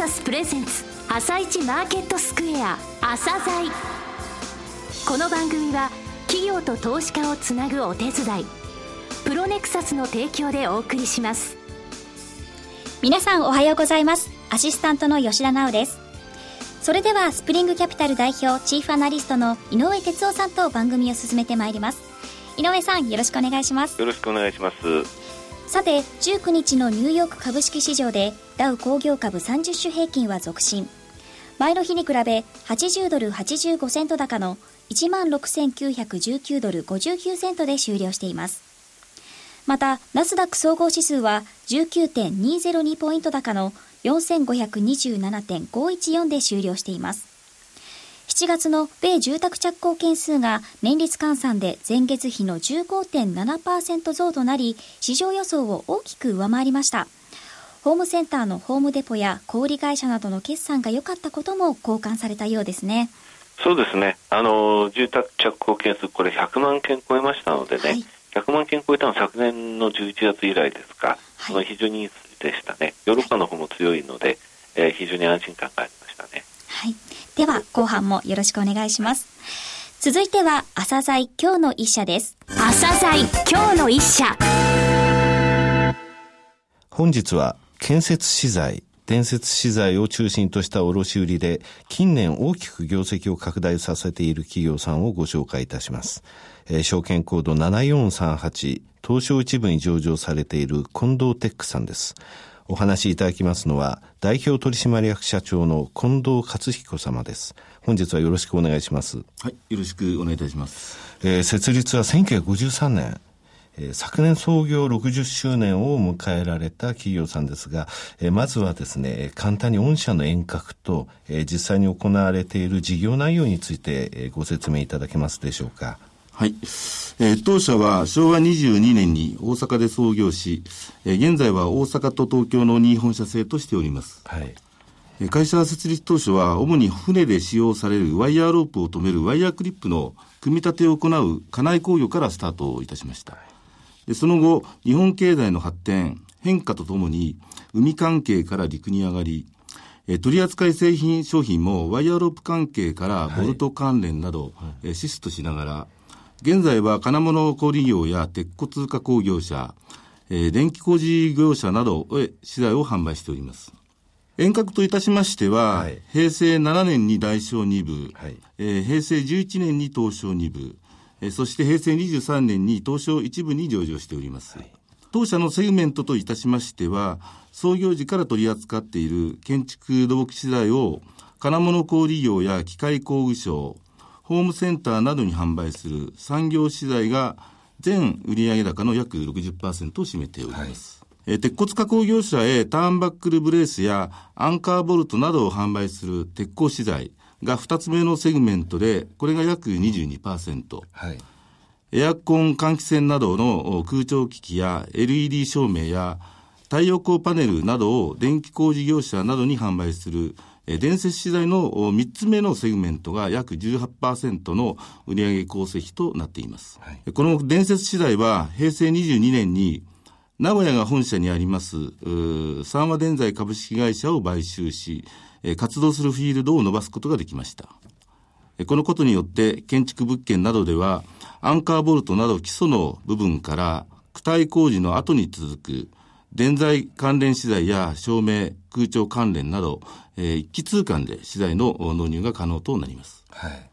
サスプレゼンツ朝一マーケットスクエア朝鮮この番組は企業と投資家をつなぐお手伝いプロネクサスの提供でお送りします。皆さんおはようございます。アシスタントの吉田直です。それではスプリングキャピタル代表チーフアナリストの井上哲夫さんと番組を進めてまいります。井上さんよろしくお願いします。よろしくお願いしますさて19日のニューヨーク株式市場でダウ工業株30種平均は続伸。前の日に比べ80ドル85セント高の16,919ドル59セントで終了しています。またナスダック総合指数は19.202ポイント高の4527.514で終了しています。7月の米住宅着工件数が年率換算で前月比の15.7%増となり市場予想を大きく上回りました。ホームセンターのホームデポや小売会社などの決算が良かったことも交換されたようですね。そうですね。あの住宅着工件数これ100万件超えましたのでね、はい、100万件超えたのは昨年の11月以来ですが、はい、非常にいい数字でしたね。ヨーロッパの方も強いので、えー、非常に安心感がありましたね。はいでは後半もよろしくお願いします続いては朝鮮今日の一社です朝鮮今日の一社本日は建設資材伝説資材を中心とした卸売で近年大きく業績を拡大させている企業さんをご紹介いたします。えー、証券コード7438東証一部に上場されている近藤テックさんです。お話しいただきますのは代表取締役社長の近藤克彦様です。本日はよろしくお願いします。はい、よろしくお願いいたします。えー、設立は1953年。え昨年創業60周年を迎えられた企業さんですが、えまずはですね、簡単に御社の遠隔と、え実際に行われている事業内容について、えご説明いただけますでしょうか。はい。えー、当社は昭和22年に大阪で創業し、えー、現在は大阪と東京の2本社制としております。はい。会社設立当初は主に船で使用されるワイヤーロープを止めるワイヤークリップの組み立てを行う家内工業からスタートいたしました。でその後、日本経済の発展、変化とともに、海関係から陸に上がり、え取扱製品商品もワイヤーロープ関係からボルト関連など、はい、シストしながら、現在は金物小売業や鉄骨加工業者、えー、電気工事業者などへ資材を販売しております。遠隔といたしましては、はい、平成7年に大小2部、はい、えー、平成11年に東証2部、えそして平成23年に東証一部に上場しております。はい、当社のセグメントといたしましては、創業時から取り扱っている建築土木資材を金物小売業や機械工具省、ホームセンターなどに販売する産業資材が全売上高の約60%を占めております。はい、え鉄骨加工業者へターンバックルブレースやアンカーボルトなどを販売する鉄鋼資材、が2つ目のセグメントで、これが約22%。はい。エアコン換気扇などの空調機器や LED 照明や太陽光パネルなどを電気工事業者などに販売する伝説資材の3つ目のセグメントが約18%の売上構成比となっています。はい、この伝説資材は平成22年に名古屋が本社にあります三和電材株式会社を買収し、活動するフィールドを伸ばすことができました。このことによって建築物件などではアンカーボルトなど基礎の部分から躯体工事の後に続く電材関連資材や照明、空調関連など、えー、一気通貫で資材の納入が可能となります。はい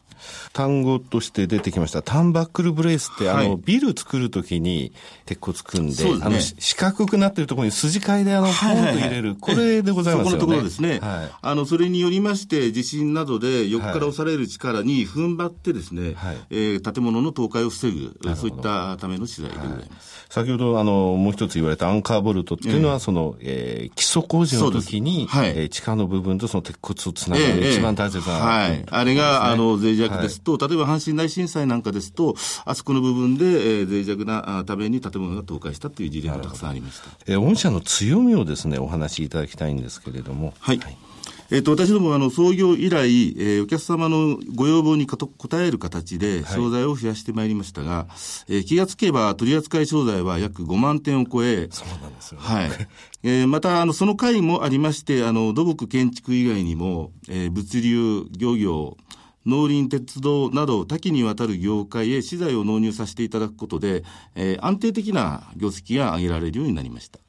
単語として出てきました、タンバックルブレースって、はい、あの、ビル作るときに鉄骨組んで、ね、あの、四角くなってるところに筋交いであの、ポンと入れる、これでございますよね。そこのところですね。はい、あの、それによりまして、地震などで横から押される力に踏ん張ってですね、はい、えー、建物の倒壊を防ぐ、そういったための資材でございます。先ほど、あの、もう一つ言われたアンカーボルトっていうのは、えー、その、えー、基礎工事の時に、はい、えー、地下の部分とその鉄骨をつなぐ、えー、一番大切な、はい。あれが、あの、脆弱ですと、例えば阪神大震災なんかですと、あそこの部分で、えー、脆弱なために建物が倒壊したという事例がたくさんありました。えー、御社の強みをですね、お話しいただきたいんですけれども。はい、はいえっ、と、私どもあの創業以来、えー、お客様のご要望にかと応える形で商材を増やしてまいりましたが、はい、えー、気がつけば取扱商材は約5万点を超え、そうなんですよ、ね、はい。えー、また、あの、その会もありまして、あの、土木建築以外にも、えー、物流、漁業、農林鉄道など多岐にわたる業界へ資材を納入させていただくことで、えー、安定的な業績が上げられるようになりました。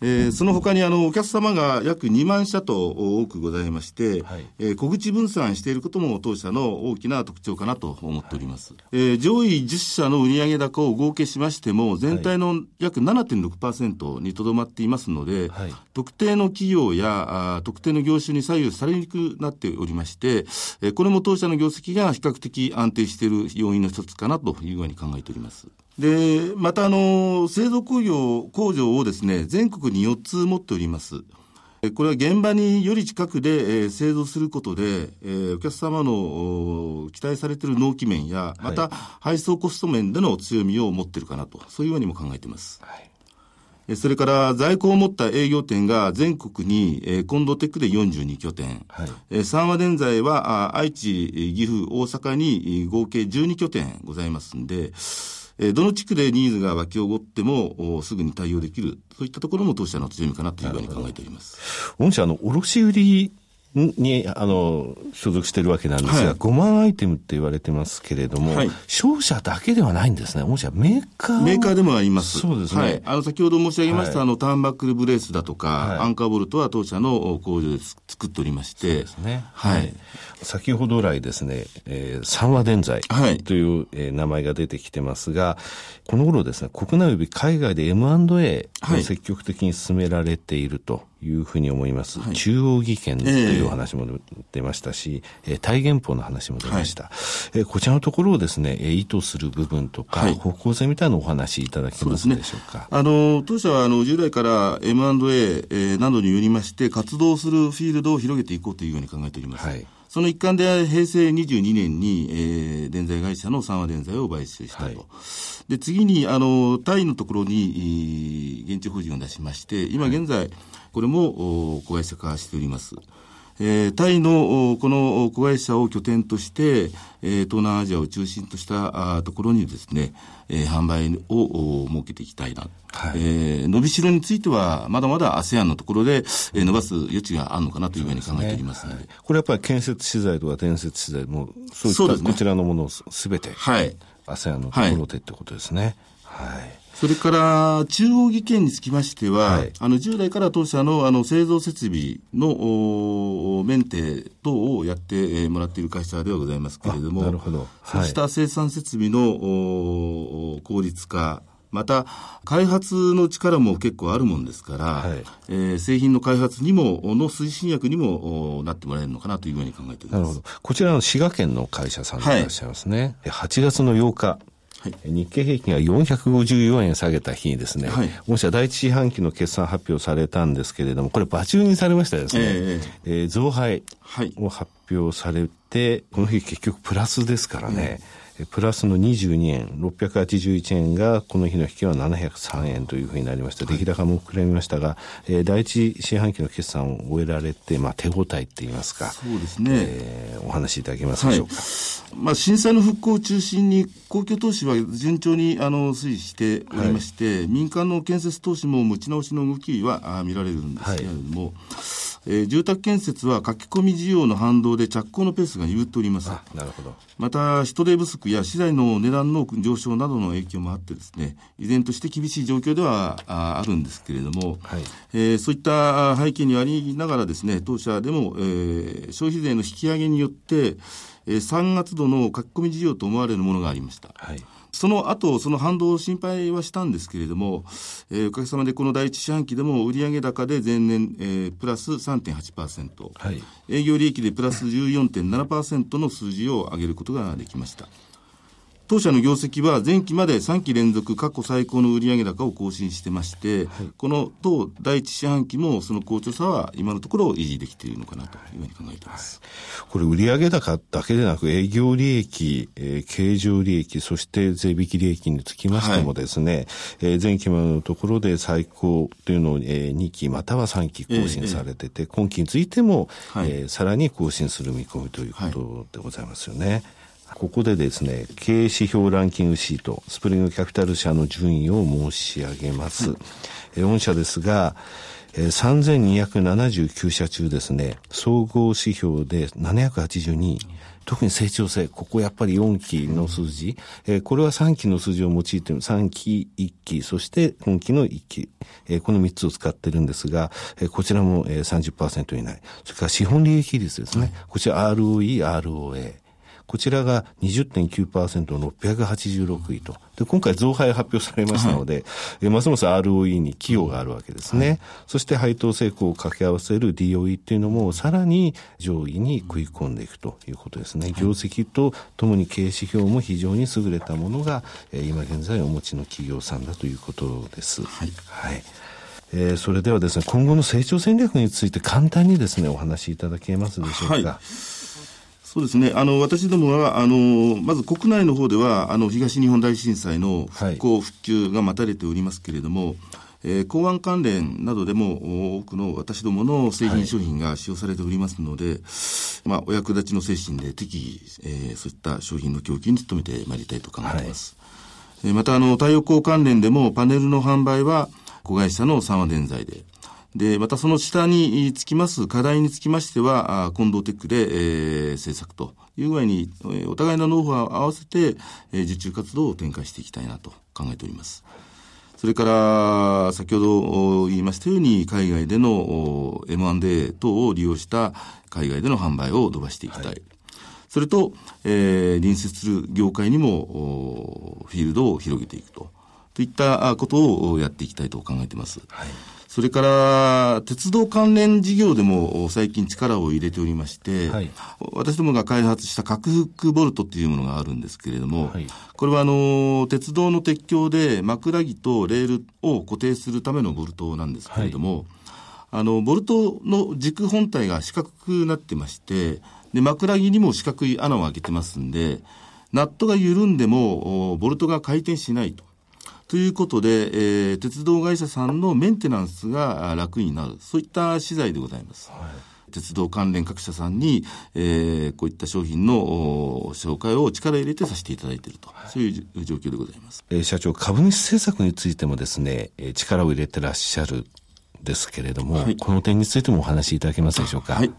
えー、その他にあのお客様が約2万社と多くございまして、はい、えー、小口分散していることも当社の大きな特徴かなと思っております。はい、えー、上位10社の売上高を合計しましても、全体の約7.6%にとどまっていますので、はい、特定の企業やあ特定の業種に左右されにくくなっておりまして、えー、これも当社の業績が比較的安定している要因の一つかなというふうに考えております。で、またあの、製造工業、工場をですね、全国に4つ持っております。これは現場により近くで、えー、製造することで、えー、お客様の期待されている納期面や、また配送コスト面での強みを持っているかなと、そういうようにも考えています。はいそれから在庫を持った営業店が全国に、えー、コンドテックで42拠点、はい、えー、三和電材は愛知、岐阜、大阪に合計12拠点ございますんで、えー、どの地区でニーズが沸き起こっても、すぐに対応できる、そういったところも当社の強みかなというふうに考えております。御社、の、卸売に、あの、所属してるわけなんですが、はい、5万アイテムって言われてますけれども、はい、商社だけではないんですね。もしはメーカーメーカーでもあります。そうですね。はい、あの、先ほど申し上げました、はい、あの、ターンバックルブレースだとか、アンカーボルトは当社の工場で作っておりまして、そうですね。はい。先ほど来ですね、えー、三和電材という、えー、名前が出てきてますが、この頃ですね、国内及び海外で M&A を積極的に進められているというふうに思います。はい、中央技研という話も出ましたし、えー、大元法の話も出ました、はい、えー、こちらのところをですね、意図する部分とか、はい、方向性みたいなお話いただけますでしょうか？うね、あの、当社はあの従来から M&A、えー、などによりまして活動するフィールドを広げていこうというふうに考えております。はいその一環で平成22年に、えー、電材会社の三和電材を買収したと。はい、で、次に、あの、タイのところに、現地法人を出しまして、今現在、これも、子会社化しております。えー、タイのこの子会社を拠点として、えー、東南アジアを中心としたあところにですね、えー、販売を設けていきたいな。はい、えー、伸びしろについては、まだまだ ASEAN のところで、えー、伸ばす余地があるのかなというふうに考えておりますので。でねはい、これやっぱり建設資材とか建設資材も、そういったこちらのものをすべて、はい。ASEAN のところでってことですね。はい、はいそれから、中央技研につきましては、はい、あの、従来から当社の、あの、製造設備の、メンテ等をやってもらっている会社ではございますけれども、なるほど。そうした生産設備の、効率化、また、開発の力も結構あるもんですから、はい、えー、製品の開発にも、の推進薬にもなってもらえるのかなというふうに考えております。なるほど。こちらの滋賀県の会社さんでいらっしゃいますね。はい、8月の8日、はい、日経平均が454円下げた日にですね、はい、御社第一四半期の決算発表されたんですけれども、これ、場中にされましたですね、えー、えー、増配を発表されて、この日結局プラスですからね、うんプラスの22円、681円が、この日の引きは703円というふうになりました。出来高も膨らみましたが、えー、第一四半期の決算を終えられて、まあ、手応えって言いますか。そうですね。えー、お話しいただけますでしょうか。はい、まあ、震災の復興を中心に、公共投資は順調にあの推移しておりまして、はい、民間の建設投資も持ち直しの動きは見られるんですけれども、はいえー、住宅建設は書き込み需要の反動で着工のペースが鈍っております。なるほど。また、人手不足や資材の値段の上昇などの影響もあってですね、依然として厳しい状況ではあるんですけれども、はい、えー、そういった背景にありながらですね、当社でも、えー、消費税の引き上げによって、えー、3月度の書き込み需要と思われるものがありました。はいその後、その反動を心配はしたんですけれども、えー、おかげさまでこの第一四半期でも売上高で前年、えー、プラス3.8%、はい、営業利益でプラス14.7%の数字を上げることができました。当社の業績は前期まで3期連続過去最高の売上高を更新してまして、はい、この当第一四半期もその好調さは今のところ維持できているのかなというふうに考えています。はい、これ売上高だけでなく営業利益、えー、経常利益、そして税引き利益につきましてもですね、はい、えー、前期までのところで最高というのを、えー、2期または3期更新されてて、えー、今期についても、はい、えー、さらに更新する見込みということでございますよね。ここでですね、経営指標ランキングシート、スプリングキャピタル社の順位を申し上げます。え御社ですが、え3279社中ですね、総合指標で782位。特に成長性、ここやっぱり4期の数字、えー、これは3期の数字を用いて、3期、1期、そして今期の1期、えー、この3つを使ってるんですが、えー、こちらも、えー、30%以内。それから資本利益率ですね。はい、こちら ROE、ROA。こちらが20.9%、686位と。で、今回増配発表されましたので、はい、ますます ROE に寄与があるわけですね。はい、そして配当成功を掛け合わせる DOE っていうのもさらに上位に食い込んでいくということですね。業績とともに経営指標も非常に優れたものが、え今現在お持ちの企業さんだということです。はい。はいえー、それではですね、今後の成長戦略について簡単にですね、お話しいただけますでしょうか。はいそうですね。あの、私どもは、あの、まず国内の方では、あの、東日本大震災の復興、復旧が待たれておりますけれども、はい、えー、港湾関連などでも多くの私どもの製品商品が使用されておりますので、はい、まあ、お役立ちの精神で適宜、えー、そういった商品の供給に努めてまいりたいと考えています。はい、また、あの、太陽光関連でもパネルの販売は、子会社の三和電材で、で、またその下につきます課題につきましては、近藤テックで、えー、制作という具合に、お互いのノウハウを合わせて、えー、受注活動を展開していきたいなと考えております。それから、先ほど言いましたように、海外での M&A 等を利用した海外での販売を伸ばしていきたい。はい、それと、えー、隣接する業界にもフィールドを広げていくと。といったことをやっていきたいと考えています。はいそれから、鉄道関連事業でも最近力を入れておりまして、はい、私どもが開発した核フックボルトっていうものがあるんですけれども、はい、これはあの、鉄道の鉄橋で枕木とレールを固定するためのボルトなんですけれども、はい、あの、ボルトの軸本体が四角くなってまして、で、枕木にも四角い穴を開けてますんで、ナットが緩んでも、ボルトが回転しないと。ということで、えー、鉄道会社さんのメンテナンスが楽になる、そういった資材でございます。はい鉄道関連各社さんに、えー、こういった商品の紹介を力入れてさせていただいていると、そういう状況でございます。えー、社長、株主政策についてもですね、えー、力を入れてらっしゃるですけれども、はい、この点についてもお話しいただけますでしょうか？はい。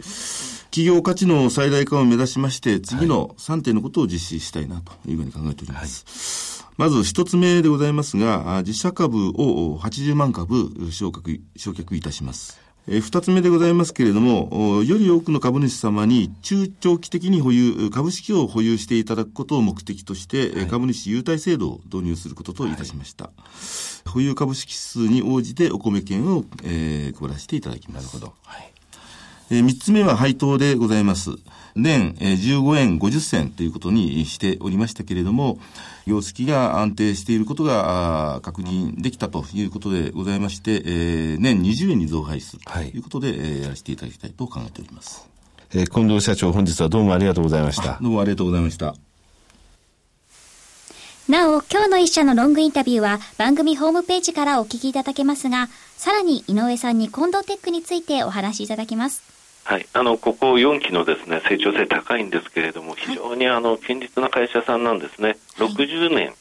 企業価値の最大化を目指しまして、次の3点のことを実施したいなというふうに考えております。はいまず一つ目でございますが、自社株を80万株償却償却いたします。二つ目でございますけれども、より多くの株主様に中長期的に保有、株式を保有していただくことを目的として、はい、株主優待制度を導入することといたしました。はい、保有株式数に応じてお米券を、えー、配らせていただきます。なるほど。はいえー、つ目は配当でございます。年、えー、15円50銭ということにしておりましたけれども、業績が安定していることが確認できたということでございまして、えー、年20円に増配するということで、はい、えー、やらせていただきたいと考えております。えー、近藤社長、本日はどうもありがとうございました。どうもありがとうございました。なお、今日の一社のロングインタビューは番組ホームページからお聞きいただけますが、さらに井上さんに近藤テックについてお話しいただきます。はい、あのここ4期のですね成長性高いんですけれども、非常にあの堅実な会社さんなんですね、はい、60年、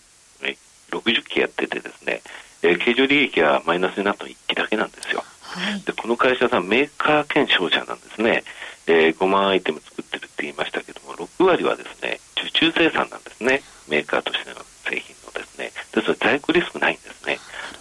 60期やってて、ですね、えー、経常利益はマイナスになったの1期だけなんですよ。はい、でこの会社さん、メーカー兼商社なんですね、えー、5万アイテム作ってるって言いましたけども、6割はですね受注生産なんですね、メーカーとしての製品のですね、でそれ在庫リスクないんですね。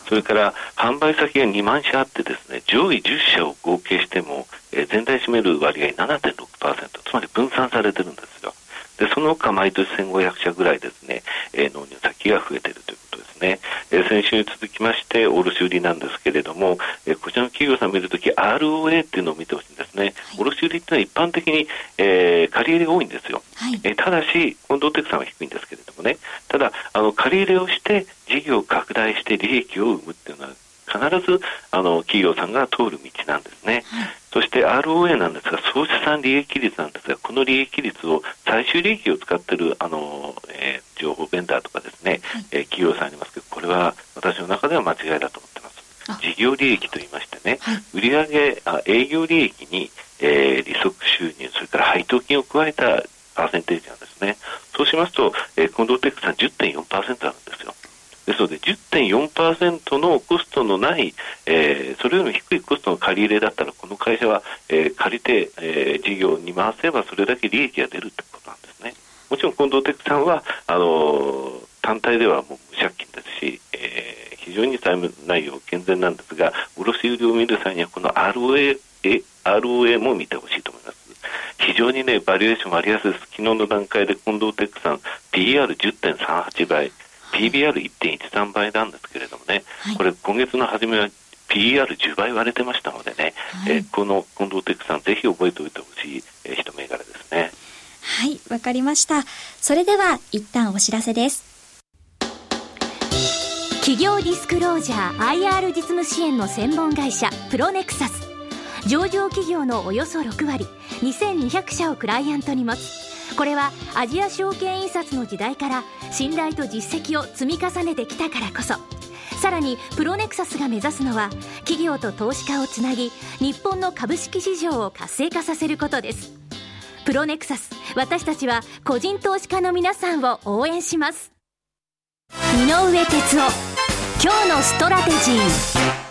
それから販売先が2万社あってですね上位10社を合計しても、えー、全体占める割合7.6%つまり分散されてるんですよ。でその他毎年1500社ぐらいですね、えー、納入先が増えているということですですね、えー、先週に続きまして卸売なんですけれども、えー、こちらの企業さん見るとき ROA っていうのを見てほしいんですね、はい、卸売っていうのは一般的に、えー、借り入れが多いんですよ、はい、えー、ただし近藤テクさんは低いんですけれどもね。ただあの借り入れをして事業を拡大して利益を生むっていうのは必ずあの企業さんが通る道なんですね、はい、そして ROA なんですが総資産利益率なんですがこの利益率を最終利益を使っているあの、えー、情報ベンダーとかですね、はい、えー、企業さんありますけどこれは私の中では間違いだと思ってます。事業利益といいましてね、はい、売上あ営業利益に、えー、利息収入それから配当金を加えたパーセンテージなんですねそうしますと、えー、近藤テックさん10.4%あるんですよですので10.4%のコストのない、えー、それよりも低いコストの借り入れだったらこの会社は、えー、借りて、えー、事業に回せばそれだけ利益が出るということなんですね。もちろん近藤テックさんはあの、単体ではもう無借金ですし、えー、非常に債務内容健全なんですが卸売を見る際にはこの ROA, ROA も見てほしいと思います。非常にね、バリエーションもありやすいです。昨日の段階で近藤テックさん、PR10.38 倍、PBR1.13 倍なんですけれどもね、はい、これ今月の初めは PER10 倍割れてましたのでね、はい、えこの近藤テックさんぜひ覚えておいてほしい、えー、一銘柄ですね。はい、わかりました。それでは一旦お知らせです。企業ディスクロージャー IR 実務支援の専門会社プロネクサス上場企業のおよそ6割2200社をクライアントに持つ。これはアジア証券印刷の時代から信頼と実績を積み重ねてきたからこそ。さらにプロネクサスが目指すのは企業と投資家をつなぎ日本の株式市場を活性化させることです。プロネクサス私たちは個人投資家の皆さんを応援します。井上哲夫今日のストラテジー。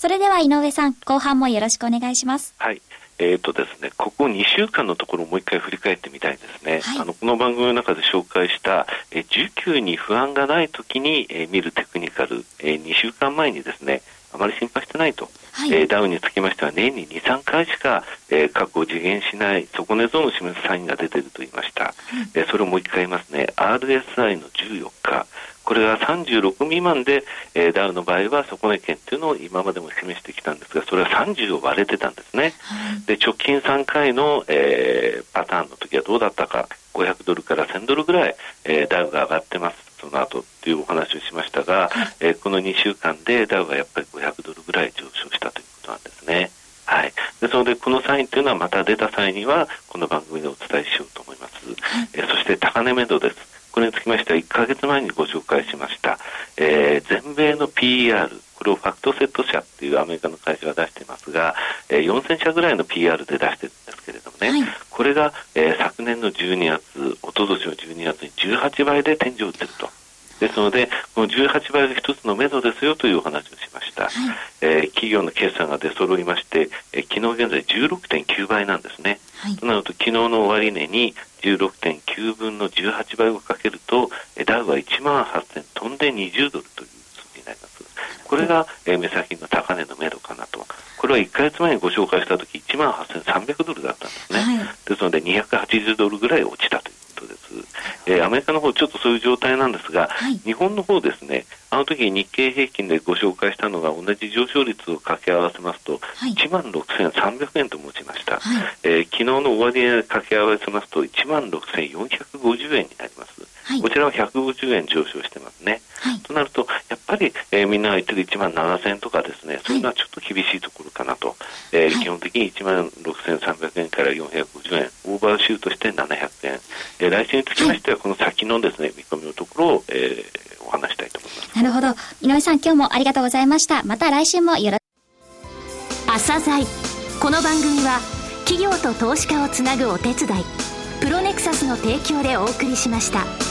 それでは井上さん後半もよろしくお願いします。はい。えーとですね、ここ2週間のところをもう一回振り返ってみたいですね、はい、あのこの番組の中で紹介した、え需給に不安がないときに、えー、見るテクニカル、えー、2週間前にですねあまり心配してないと、はい、えー、ダウにつきましては年に2、3回しか、えー、過去を次元しない底値ゾーンを示すサインが出ていると言いました、はい、えー、それをもう一回言いますね。RSI の14日。これが36未満で、えー、ダウの場合は底値圏というのを今までも示してきたんですがそれは30を割れてたんですね、はい、で直近3回の、えー、パターンの時はどうだったか。500ドルから1000ドルぐらい、えー、ダウが上がってますその後というお話をしましたが、はい、えー、この2週間でダウがやっぱり500ドルぐらい上昇したということなんですね。はい、ですので、このサインというのはまた出た際にはこの番組でお伝えしようと思います。はい、えー、そして高値目処です。これにつきましては1か月前にご紹介しました、えー、全米の PER これをファクトセット社っていうアメリカの会社が出していますが、えー、4000社ぐらいの PR で出してるんですけれどもね、はい、これが、えー、昨年の12月、一昨年の12月に18倍で天井を打ってると。ですので、この18倍が一つの目処ですよというお話をしました。はい、えー、企業の決算が出揃いまして、えー、昨日現在16.9倍なんですね。はい、となると、昨日の終値に16.9分の18倍をかけると、ダウは1万8000飛んで20ドルという数字になります。これが、えー、目先の高値の目処れは1か月前にご紹介したとき1万8300ドルだったんですね。はい、ですので280ドルぐらい落ちたということです。えー、アメリカの方ちょっとそういう状態なんですが、はい、日本の方ですね、あの時日経平均でご紹介したのが同じ上昇率を掛け合わせますと、はい、1万6300円と持ちました、はい、えー、昨日の終値掛け合わせますと1万6450円になります、はい、こちらは150円上昇してますね、はい、となるとぱり、えー、みんなが言ってる1万7000円とかですねそうい。うのはちょっと厳しいところかなと、えー、基本的に1万6300円から450円。オーバーシュートして700円、えー、来週につきましてはこの先のですね見込みのところを、えー、お話したいと思います。なるほど。井上さん今日もありがとうございました。また来週もよろ朝鮮。この番組は企業と投資家をつなぐお手伝い。プロネクサスの提供でお送りしました。